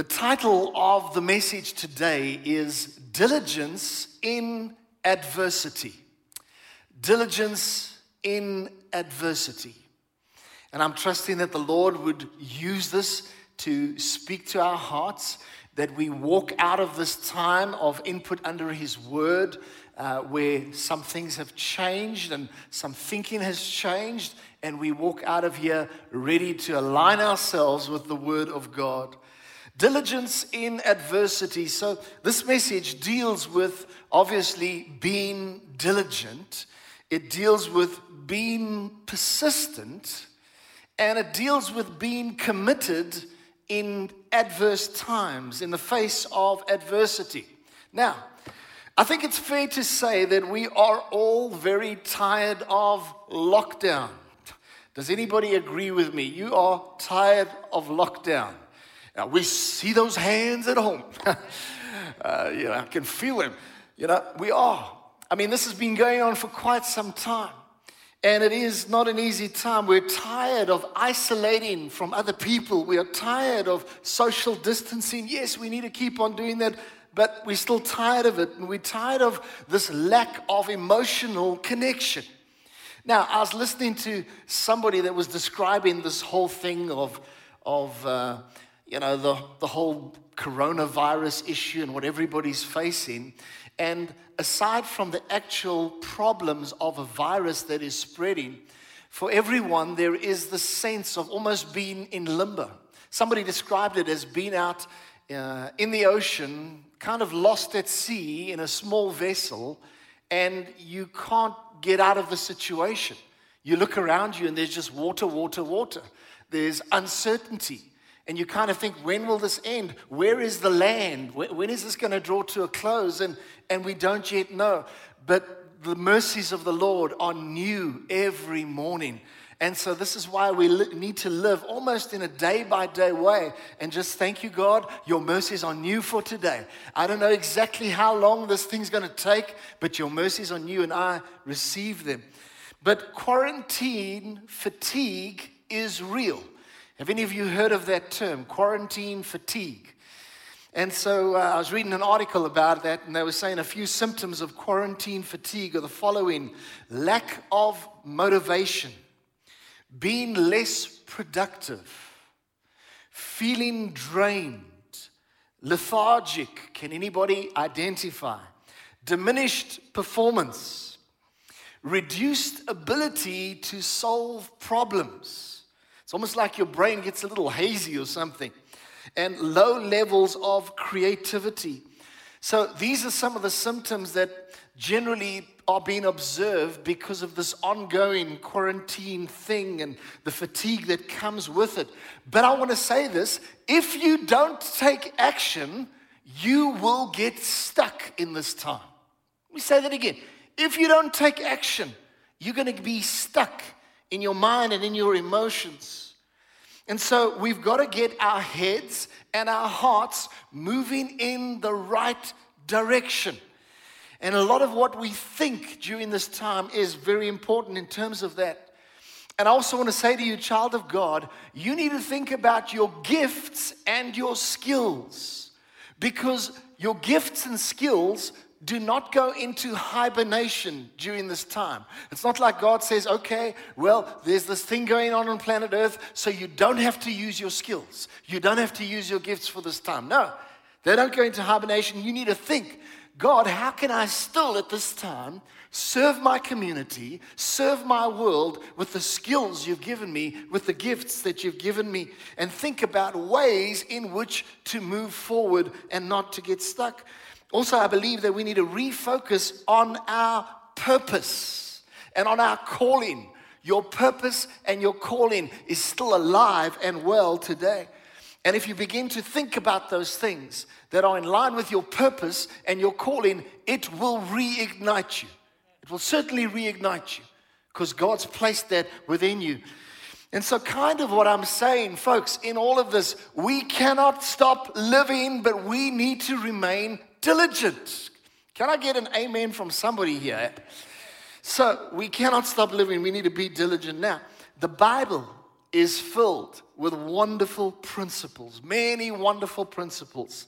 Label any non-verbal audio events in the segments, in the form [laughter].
The title of the message today is Diligence in Adversity. Diligence in Adversity. And I'm trusting that the Lord would use this to speak to our hearts, that we walk out of this time of input under His Word, uh, where some things have changed and some thinking has changed, and we walk out of here ready to align ourselves with the Word of God. Diligence in adversity. So, this message deals with obviously being diligent, it deals with being persistent, and it deals with being committed in adverse times, in the face of adversity. Now, I think it's fair to say that we are all very tired of lockdown. Does anybody agree with me? You are tired of lockdown. Now, we see those hands at home. [laughs] uh, you know, I can feel them. You know, we are. I mean, this has been going on for quite some time. And it is not an easy time. We're tired of isolating from other people. We are tired of social distancing. Yes, we need to keep on doing that, but we're still tired of it. And we're tired of this lack of emotional connection. Now, I was listening to somebody that was describing this whole thing of, of uh, you know, the, the whole coronavirus issue and what everybody's facing. And aside from the actual problems of a virus that is spreading, for everyone, there is the sense of almost being in limbo. Somebody described it as being out uh, in the ocean, kind of lost at sea in a small vessel, and you can't get out of the situation. You look around you, and there's just water, water, water. There's uncertainty. And you kind of think, when will this end? Where is the land? When is this going to draw to a close? And, and we don't yet know. But the mercies of the Lord are new every morning. And so, this is why we need to live almost in a day by day way and just thank you, God. Your mercies are new for today. I don't know exactly how long this thing's going to take, but your mercies are new and I receive them. But quarantine fatigue is real. Have any of you heard of that term, quarantine fatigue? And so uh, I was reading an article about that, and they were saying a few symptoms of quarantine fatigue are the following lack of motivation, being less productive, feeling drained, lethargic. Can anybody identify? Diminished performance, reduced ability to solve problems it's almost like your brain gets a little hazy or something, and low levels of creativity. So, these are some of the symptoms that generally are being observed because of this ongoing quarantine thing and the fatigue that comes with it. But I want to say this if you don't take action, you will get stuck in this time. Let me say that again. If you don't take action, you're going to be stuck in your mind and in your emotions. And so we've got to get our heads and our hearts moving in the right direction. And a lot of what we think during this time is very important in terms of that. And I also want to say to you, child of God, you need to think about your gifts and your skills because your gifts and skills do not go into hibernation during this time. It's not like God says, okay, well, there's this thing going on on planet Earth, so you don't have to use your skills. You don't have to use your gifts for this time. No, they don't go into hibernation. You need to think, God, how can I still at this time serve my community, serve my world with the skills you've given me, with the gifts that you've given me, and think about ways in which to move forward and not to get stuck? Also, I believe that we need to refocus on our purpose and on our calling. Your purpose and your calling is still alive and well today. And if you begin to think about those things that are in line with your purpose and your calling, it will reignite you. It will certainly reignite you because God's placed that within you. And so, kind of what I'm saying, folks, in all of this, we cannot stop living, but we need to remain diligent. Can I get an amen from somebody here? So we cannot stop living. We need to be diligent. Now, the Bible is filled with wonderful principles, many wonderful principles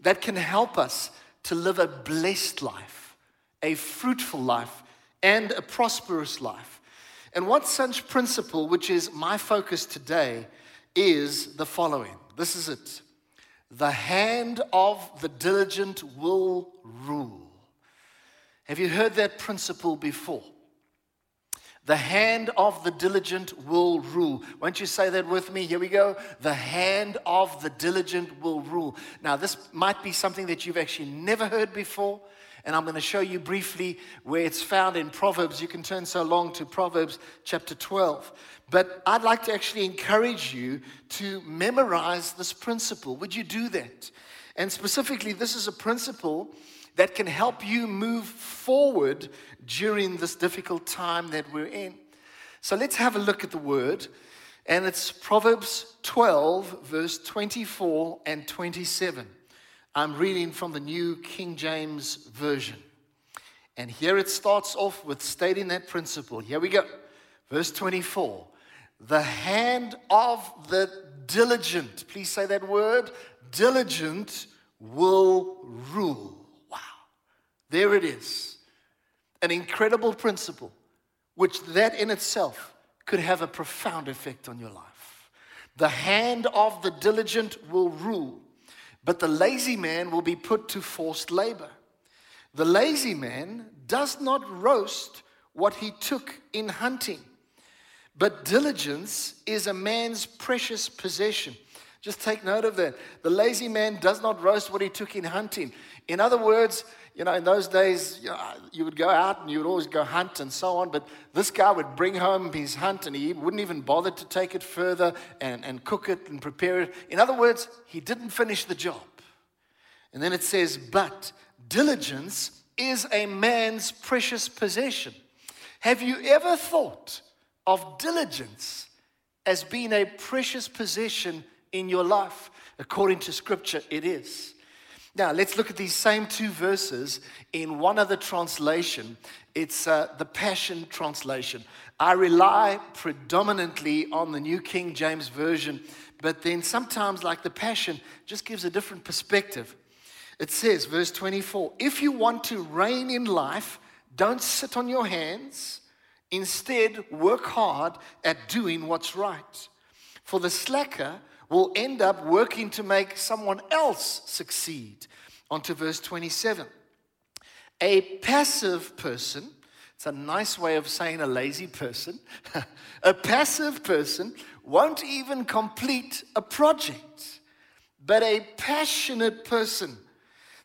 that can help us to live a blessed life, a fruitful life, and a prosperous life. And one such principle, which is my focus today, is the following this is it the hand of the diligent will rule. Have you heard that principle before? The hand of the diligent will rule. Won't you say that with me? Here we go. The hand of the diligent will rule. Now, this might be something that you've actually never heard before, and I'm going to show you briefly where it's found in Proverbs. You can turn so long to Proverbs chapter 12. But I'd like to actually encourage you to memorize this principle. Would you do that? And specifically, this is a principle that can help you move forward during this difficult time that we're in. So let's have a look at the word. And it's Proverbs 12, verse 24 and 27. I'm reading from the New King James Version. And here it starts off with stating that principle. Here we go. Verse 24 The hand of the diligent, please say that word, diligent will rule. Wow. There it is. An incredible principle, which that in itself could have a profound effect on your life. The hand of the diligent will rule, but the lazy man will be put to forced labor. The lazy man does not roast what he took in hunting, but diligence is a man's precious possession. Just take note of that. The lazy man does not roast what he took in hunting. In other words, you know, in those days, you, know, you would go out and you would always go hunt and so on, but this guy would bring home his hunt and he wouldn't even bother to take it further and, and cook it and prepare it. In other words, he didn't finish the job. And then it says, but diligence is a man's precious possession. Have you ever thought of diligence as being a precious possession in your life? According to scripture, it is. Now, let's look at these same two verses in one other translation. It's uh, the Passion Translation. I rely predominantly on the New King James Version, but then sometimes, like the Passion, just gives a different perspective. It says, verse 24, if you want to reign in life, don't sit on your hands. Instead, work hard at doing what's right. For the slacker, will end up working to make someone else succeed. On to verse 27. A passive person, it's a nice way of saying a lazy person, [laughs] a passive person won't even complete a project, but a passionate person.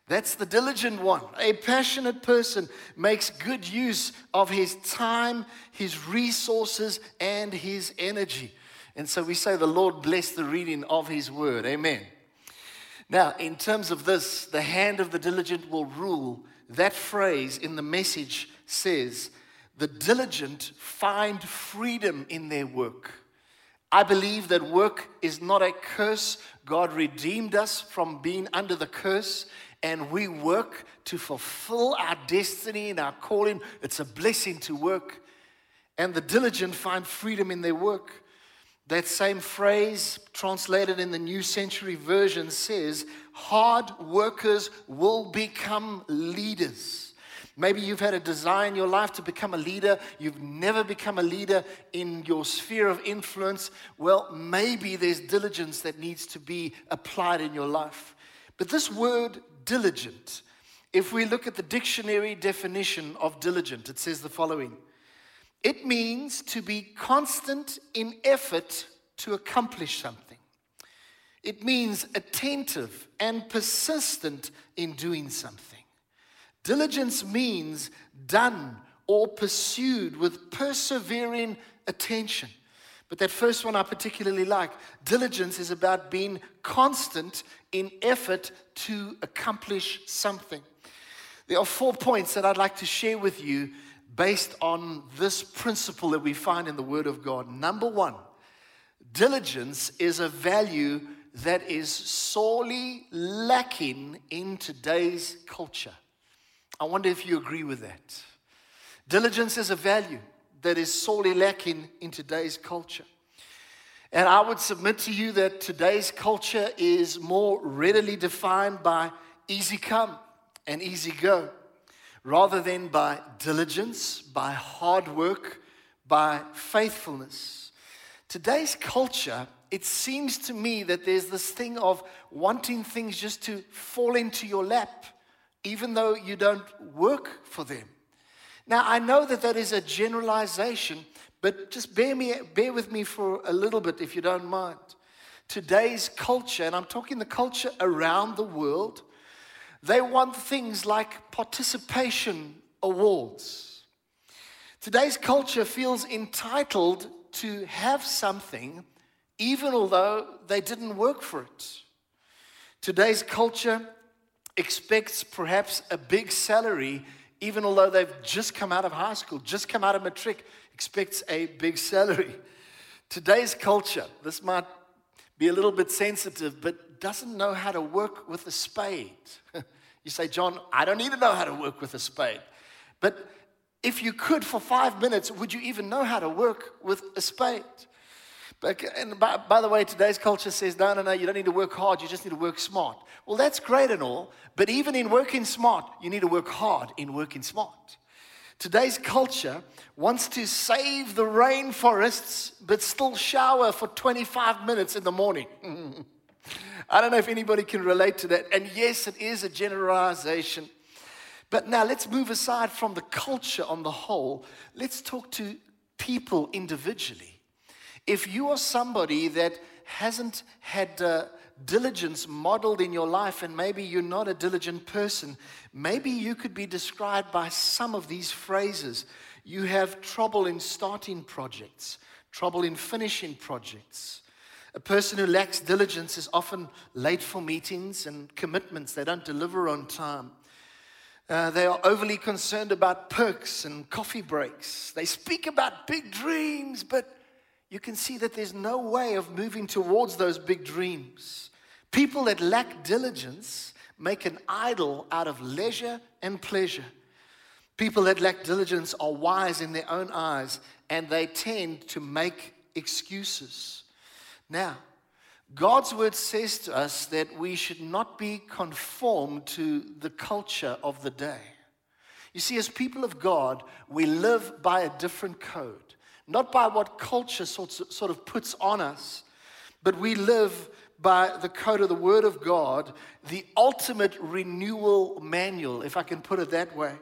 That's the diligent one. A passionate person makes good use of his time, his resources, and his energy. And so we say, The Lord bless the reading of His word. Amen. Now, in terms of this, the hand of the diligent will rule. That phrase in the message says, The diligent find freedom in their work. I believe that work is not a curse. God redeemed us from being under the curse, and we work to fulfill our destiny and our calling. It's a blessing to work. And the diligent find freedom in their work. That same phrase, translated in the New Century Version, says, Hard workers will become leaders. Maybe you've had a desire in your life to become a leader. You've never become a leader in your sphere of influence. Well, maybe there's diligence that needs to be applied in your life. But this word, diligent, if we look at the dictionary definition of diligent, it says the following it means to be constant in effort to accomplish something. It means attentive and persistent in doing something. Diligence means done or pursued with persevering attention. But that first one I particularly like. Diligence is about being constant in effort to accomplish something. There are four points that I'd like to share with you based on this principle that we find in the Word of God. Number one, diligence is a value that is sorely lacking in today's culture. I wonder if you agree with that. Diligence is a value that is sorely lacking in today's culture. And I would submit to you that today's culture is more readily defined by easy come and easy go rather than by diligence, by hard work, by faithfulness. Today's culture, it seems to me that there's this thing of wanting things just to fall into your lap, even though you don't work for them. Now, I know that that is a generalization, but just bear, me, bear with me for a little bit if you don't mind. Today's culture, and I'm talking the culture around the world, they want things like participation awards. Today's culture feels entitled to have something even although they didn't work for it. Today's culture expects perhaps a big salary even although they've just come out of high school, just come out of matric, expects a big salary. Today's culture, this might be a little bit sensitive, but doesn't know how to work with a spade. You say, John, I don't to know how to work with a spade. But if you could for five minutes, would you even know how to work with a spade? But, and by, by, the way, today's culture says, no, no, no, you don't need to work hard, you just need to work smart. Well, that's great and all, but even in working smart, you need to work hard in working smart. Today's culture wants to save the rainforests, but still shower for 25 minutes in the morning. [laughs] I don't know if anybody can relate to that. And yes, it is a generalization. But now let's move aside from the culture on the whole. Let's talk to people individually. If you are somebody that hasn't had uh, diligence modeled in your life, and maybe you're not a diligent person, maybe you could be described by some of these phrases. You have trouble in starting projects, trouble in finishing projects. A person who lacks diligence is often late for meetings and commitments. They don't deliver on time. Uh, they are overly concerned about perks and coffee breaks. They speak about big dreams, but you can see that there's no way of moving towards those big dreams. People that lack diligence make an idol out of leisure and pleasure. People that lack diligence are wise in their own eyes and they tend to make excuses. Now, God's word says to us that we should not be conformed to the culture of the day. You see, as people of God, we live by a different code not by what culture sort of puts on us, but we live by the code of the Word of God, the ultimate renewal manual, if I can put it that way.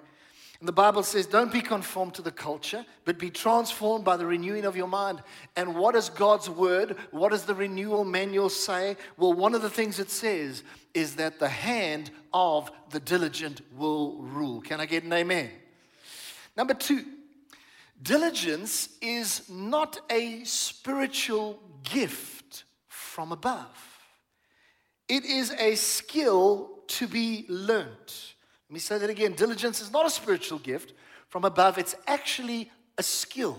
And the Bible says, don't be conformed to the culture, but be transformed by the renewing of your mind. And what does God's word? What does the renewal manual say? Well, one of the things it says is that the hand of the diligent will rule. Can I get an amen? Number two, Diligence is not a spiritual gift from above, it is a skill to be learnt. Let me say that again. Diligence is not a spiritual gift from above, it's actually a skill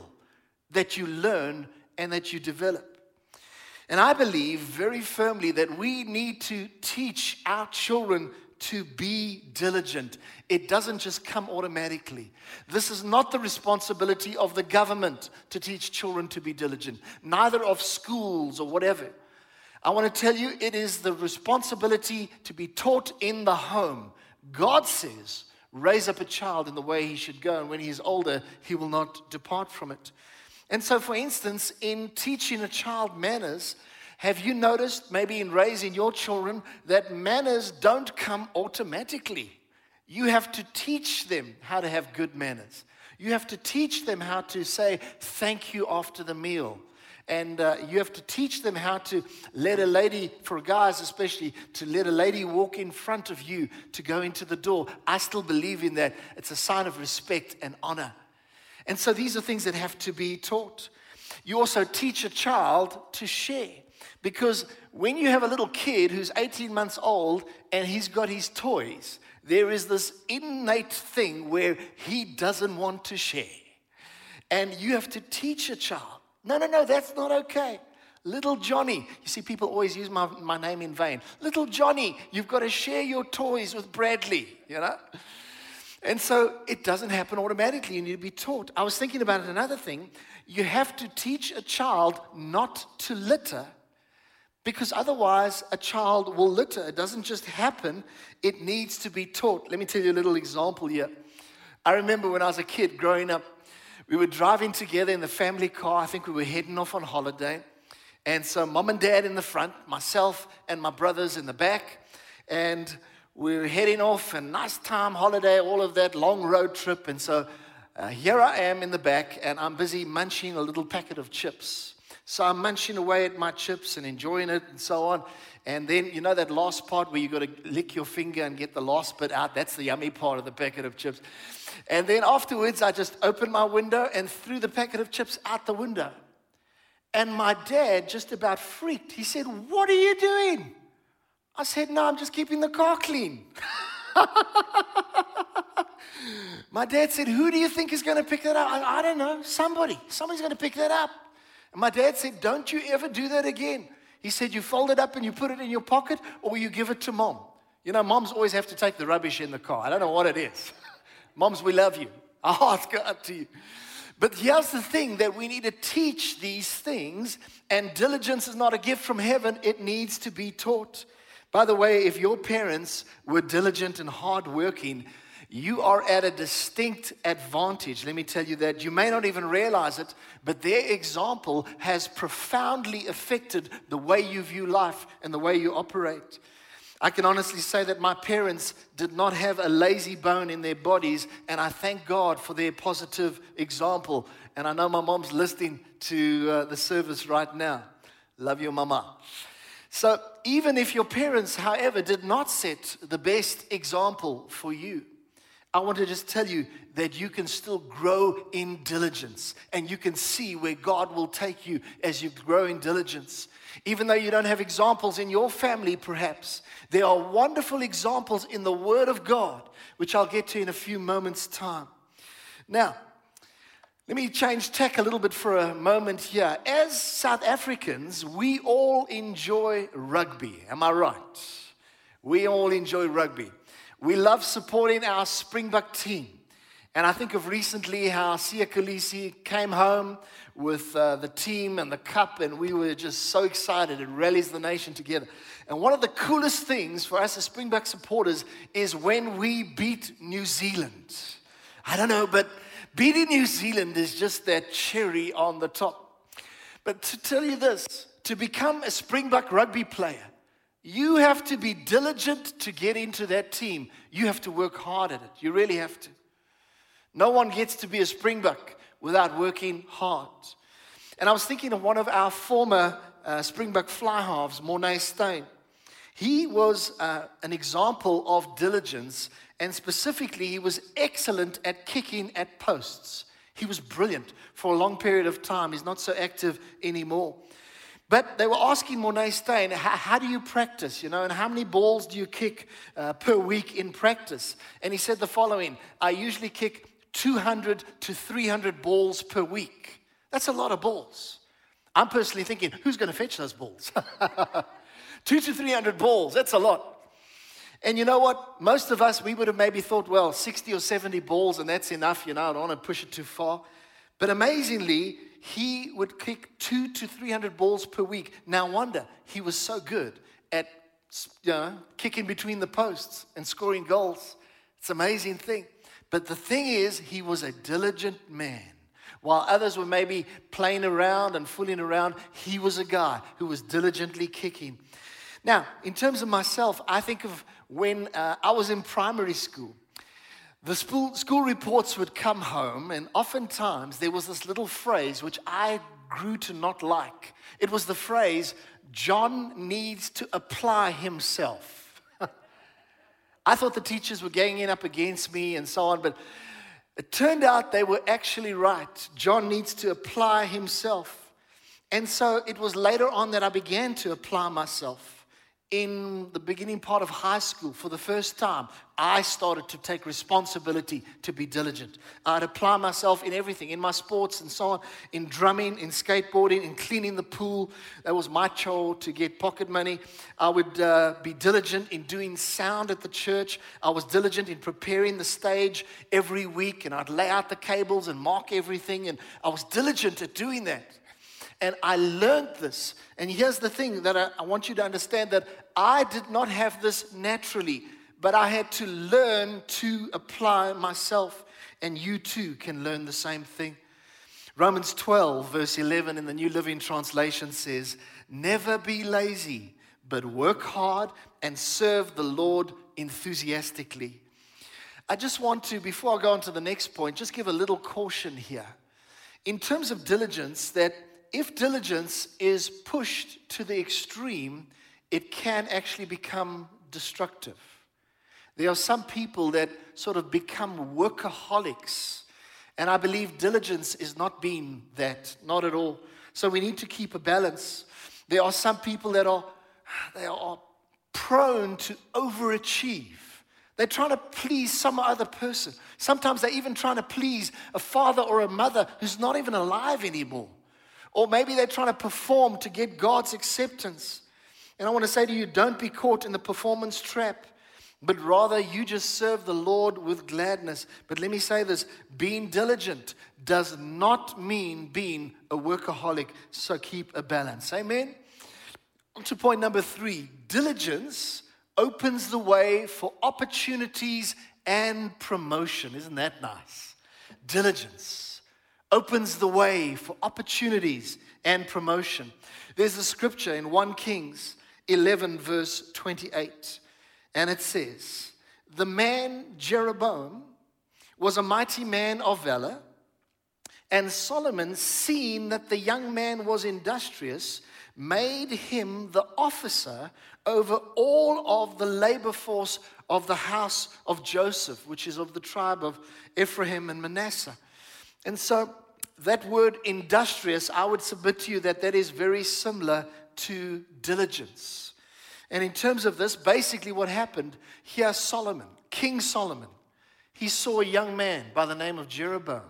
that you learn and that you develop. And I believe very firmly that we need to teach our children to be diligent. It doesn't just come automatically. This is not the responsibility of the government to teach children to be diligent, neither of schools or whatever. I want to tell you, it is the responsibility to be taught in the home. God says, raise up a child in the way he should go, and when he is older, he will not depart from it. And so, for instance, in teaching a child manners, have you noticed, maybe in raising your children, that manners don't come automatically? You have to teach them how to have good manners. You have to teach them how to say thank you after the meal. And uh, you have to teach them how to let a lady, for guys especially, to let a lady walk in front of you to go into the door. I still believe in that. It's a sign of respect and honor. And so these are things that have to be taught. You also teach a child to share. Because when you have a little kid who's 18 months old and he's got his toys, there is this innate thing where he doesn't want to share. And you have to teach a child no, no, no, that's not okay. Little Johnny, you see, people always use my, my name in vain. Little Johnny, you've got to share your toys with Bradley, you know? And so it doesn't happen automatically. You need to be taught. I was thinking about another thing. You have to teach a child not to litter because otherwise a child will litter. It doesn't just happen, it needs to be taught. Let me tell you a little example here. I remember when I was a kid growing up, we were driving together in the family car. I think we were heading off on holiday. And so, mom and dad in the front, myself and my brothers in the back. And we were heading off, and nice time, holiday, all of that long road trip. And so, uh, here I am in the back, and I'm busy munching a little packet of chips. So I'm munching away at my chips and enjoying it and so on. And then, you know, that last part where you got to lick your finger and get the last bit out, that's the yummy part of the packet of chips. And then afterwards, I just opened my window and threw the packet of chips out the window. And my dad just about freaked. He said, What are you doing? I said, No, I'm just keeping the car clean. [laughs] my dad said, Who do you think is going to pick that up? I, I don't know. Somebody. Somebody's going to pick that up. And my dad said, Don't you ever do that again. He said, You fold it up and you put it in your pocket, or you give it to mom. You know, moms always have to take the rubbish in the car. I don't know what it is. [laughs] moms, we love you. [laughs] Our hearts go up to you. But here's the thing that we need to teach these things, and diligence is not a gift from heaven, it needs to be taught. By the way, if your parents were diligent and hardworking, you are at a distinct advantage. Let me tell you that. You may not even realize it, but their example has profoundly affected the way you view life and the way you operate. I can honestly say that my parents did not have a lazy bone in their bodies, and I thank God for their positive example. And I know my mom's listening to uh, the service right now. Love you, mama. So, even if your parents, however, did not set the best example for you, I want to just tell you that you can still grow in diligence and you can see where God will take you as you grow in diligence. Even though you don't have examples in your family, perhaps, there are wonderful examples in the Word of God, which I'll get to in a few moments' time. Now, let me change tack a little bit for a moment here. As South Africans, we all enjoy rugby. Am I right? We all enjoy rugby. We love supporting our Springbok team. And I think of recently how Siya Kolisi came home with uh, the team and the cup, and we were just so excited. It rallies the nation together. And one of the coolest things for us as Springbok supporters is when we beat New Zealand. I don't know, but beating New Zealand is just that cherry on the top. But to tell you this, to become a Springbok rugby player, you have to be diligent to get into that team. You have to work hard at it. You really have to. No one gets to be a Springbok without working hard. And I was thinking of one of our former uh, Springbok fly halves, Morné Steyn. He was uh, an example of diligence, and specifically, he was excellent at kicking at posts. He was brilliant for a long period of time. He's not so active anymore. But they were asking Morné Steyn, how, how, do you practice, you know, and how many balls do you kick uh, per week in practice? And he said the following I usually kick 200 to 300 balls per week. That's a lot of balls. I'm personally thinking, who's going to fetch those balls? [laughs] Two to 300 balls, that's a lot. And you know what? Most of us, we would have maybe thought, well, 60 or 70 balls, and that's enough, you know, I don't want to push it too far. But amazingly, he would kick two to 300 balls per week. Now, wonder he was so good at you know, kicking between the posts and scoring goals. It's an amazing thing. But the thing is, he was a diligent man. While others were maybe playing around and fooling around, he was a guy who was diligently kicking. Now, in terms of myself, I think of when uh, I was in primary school. The school, school reports would come home, and oftentimes there was this little phrase which I grew to not like. It was the phrase, John needs to apply himself. [laughs] I thought the teachers were ganging up against me and so on, but it turned out they were actually right. John needs to apply himself. And so it was later on that I began to apply myself in the beginning part of high school, for the first time, I started to take responsibility to be diligent. I'd apply myself in everything, in my sports and so on, in drumming, in skateboarding, in cleaning the pool. That was my chore to get pocket money. I would uh, be diligent in doing sound at the church. I was diligent in preparing the stage every week, and I'd lay out the cables and mark everything, and I was diligent at doing that. And I learned this. And here's the thing that I, I, want you to understand that I did not have this naturally, but I had to learn to apply myself. And you too can learn the same thing. Romans 12, verse 11 in the New Living Translation says, Never be lazy, but work hard and serve the Lord enthusiastically. I just want to, before I go on to the next point, just give a little caution here. In terms of diligence, that if diligence is pushed to the extreme, it can actually become destructive. There are some people that sort of become workaholics, and I believe diligence is not being that, not at all. So we need to keep a balance. There are some people that are they are prone to overachieve. They're trying to please some other person. Sometimes they're even trying to please a father or a mother who's not even alive anymore. Or maybe they're trying to perform to get God's acceptance. And I want to say to you don't be caught in the performance trap, but rather you just serve the Lord with gladness. But let me say this being diligent does not mean being a workaholic, so keep a balance. Amen? On to point number three diligence opens the way for opportunities and promotion. Isn't that nice? Diligence opens the way for opportunities and promotion. There's a scripture in 1 Kings 11, verse 28, and it says, The man Jeroboam was a mighty man of valor, and Solomon, seeing that the young man was industrious, made him the officer over all of the labor force of the house of Joseph, which is of the tribe of Ephraim and Manasseh. And so that word industrious, I would submit to you that that is very similar to diligence. And in terms of this, basically what happened here, Solomon, King Solomon, he saw a young man by the name of Jeroboam.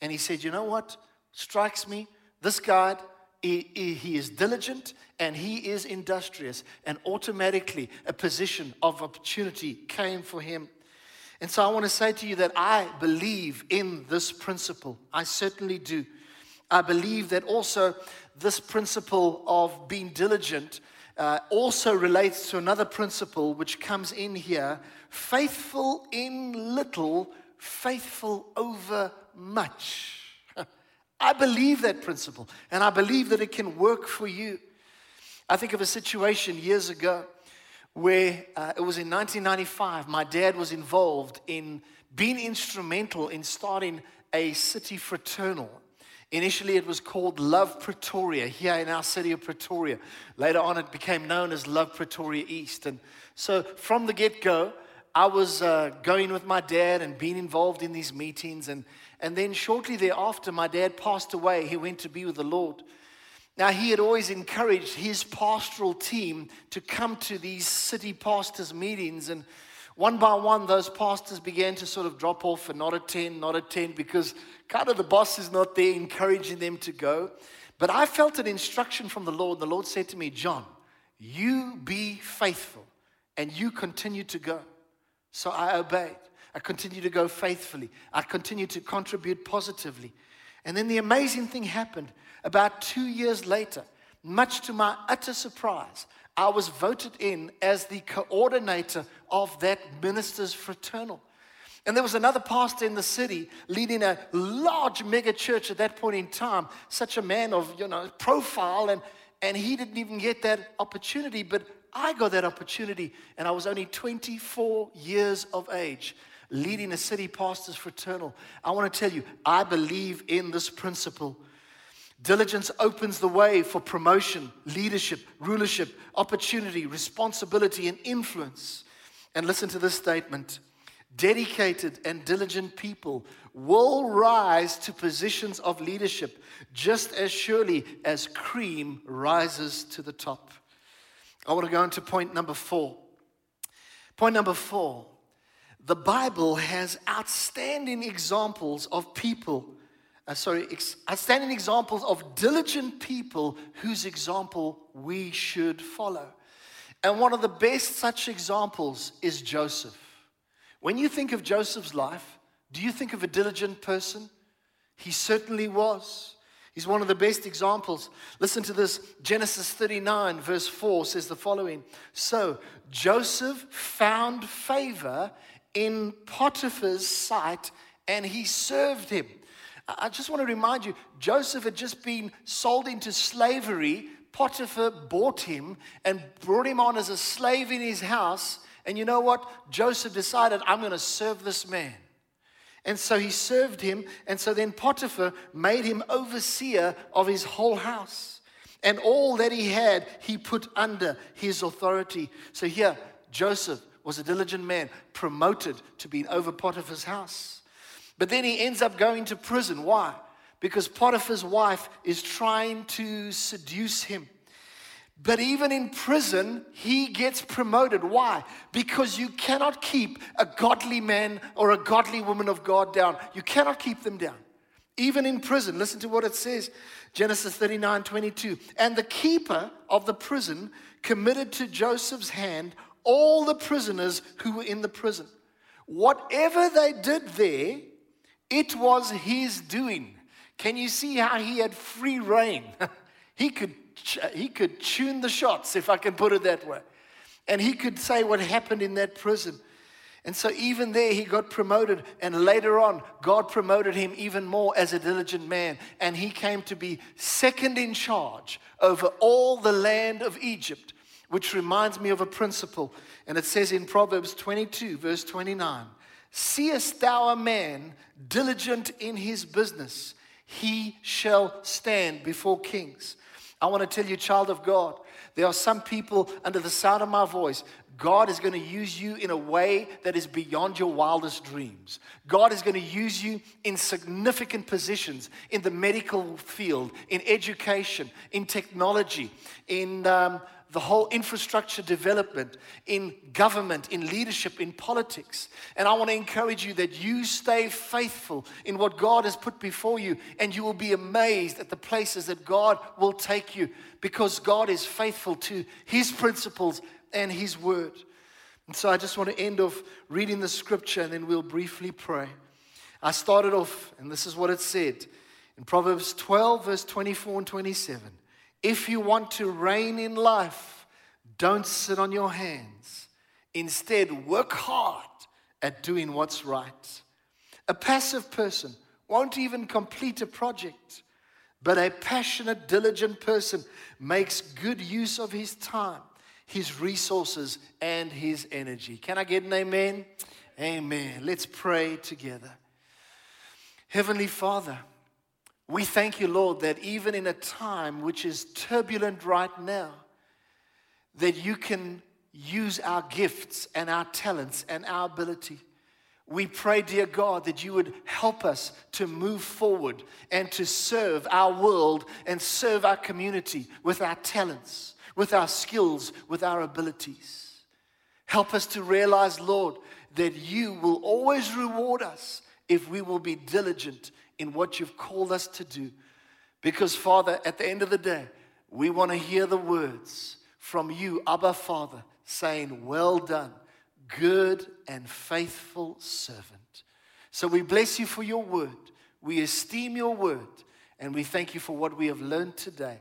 And he said, You know what strikes me? This guy, he, he is diligent and he is industrious. And automatically, a position of opportunity came for him. And so I want to say to you that I believe in this principle. I certainly do. I believe that also this principle of being diligent uh, also relates to another principle which comes in here faithful in little, faithful over much. [laughs] I believe that principle, and I believe that it can work for you. I think of a situation years ago where uh, it was in 1995. My dad was involved in being instrumental in starting a city fraternal. Initially, it was called Love Pretoria here in our city of Pretoria. Later on, it became known as Love Pretoria East. And so, from the get go, I was uh, going with my dad and being involved in these meetings. And, and then, shortly thereafter, my dad passed away. He went to be with the Lord. Now, he had always encouraged his pastoral team to come to these city pastors' meetings. And one by one, those pastors began to sort of drop off and not attend, not attend, because kind of the boss is not there encouraging them to go. But I felt an instruction from the Lord. The Lord said to me, John, you be faithful and you continue to go. So I obeyed. I continued to go faithfully. I continued to contribute positively. And then the amazing thing happened. About two years later, much to my utter surprise, I was voted in as the coordinator of that minister's fraternal. And there was another pastor in the city leading a large mega church at that point in time, such a man of, you know, profile, and, and he didn't even get that opportunity, but I got that opportunity, and I was only 24 years of age leading a city pastor's fraternal. I want to tell you, I believe in this principle Diligence opens the way for promotion, leadership, rulership, opportunity, responsibility, and influence. And listen to this statement dedicated and diligent people will rise to positions of leadership just as surely as cream rises to the top. I want to go into point number four. Point number four the Bible has outstanding examples of people, uh, sorry, ex- outstanding examples of diligent people whose example we should follow. And one of the best such examples is Joseph. When you think of Joseph's life, do you think of a diligent person? He certainly was. He's one of the best examples. Listen to this Genesis 39, verse 4 says the following So Joseph found favor in Potiphar's sight and he served him. I just want to remind you Joseph had just been sold into slavery. Potiphar bought him and brought him on as a slave in his house. And you know what? Joseph decided, I'm going to serve this man. And so he served him. And so then Potiphar made him overseer of his whole house. And all that he had, he put under his authority. So here, Joseph was a diligent man, promoted to be over Potiphar's house. But then he ends up going to prison. Why? Because Potiphar's wife is trying to seduce him. But even in prison, he gets promoted. Why? Because you cannot keep a godly man or a godly woman of God down. You cannot keep them down. Even in prison, listen to what it says Genesis 39 22. And the keeper of the prison committed to Joseph's hand all the prisoners who were in the prison. Whatever they did there, it was his doing. Can you see how he had free reign? [laughs] he could he could tune the shots, if I can put it that way. And he could say what happened in that prison. And so, even there, he got promoted. And later on, God promoted him even more as a diligent man. And he came to be second in charge over all the land of Egypt, which reminds me of a principle. And it says in Proverbs 22, verse 29 Seest thou a man diligent in his business? He shall stand before kings. I want to tell you, child of God, there are some people under the sound of my voice. God is going to use you in a way that is beyond your wildest dreams. God is going to use you in significant positions in the medical field, in education, in technology, in um, the whole infrastructure development, in government, in leadership, in politics. And I want to encourage you that you stay faithful in what God has put before you, and you will be amazed at the places that God will take you because God is faithful to His principles and His word. And so I just want to end off reading the scripture and then we'll briefly pray. I started off, and this is what it said in Proverbs 12, verse 24 and 27. If you want to reign in life, don't sit on your hands. Instead, work hard at doing what's right. A passive person won't even complete a project, but a passionate, diligent person makes good use of his time, his resources, and his energy. Can I get an amen? Amen. Let's pray together. Heavenly Father, we thank you, Lord, that even in a time which is turbulent right now, that you can use our gifts and our talents and our ability. We pray, dear God, that you would help us to move forward and to serve our world and serve our community with our talents, with our skills, with our abilities. Help us to realize, Lord, that you will always reward us if we will be diligent in what you've called us to do. Because, Father, at the end of the day, we want to hear the words from you, Abba Father, saying, Well done, good and faithful servant. So we bless you for your word. We esteem your word. And we thank you for what we have learned today.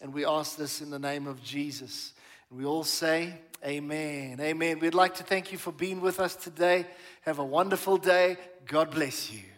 And we ask this in the name of Jesus. And we all say, Amen. Amen. We'd like to thank you for being with us today. Have a wonderful day. God bless you.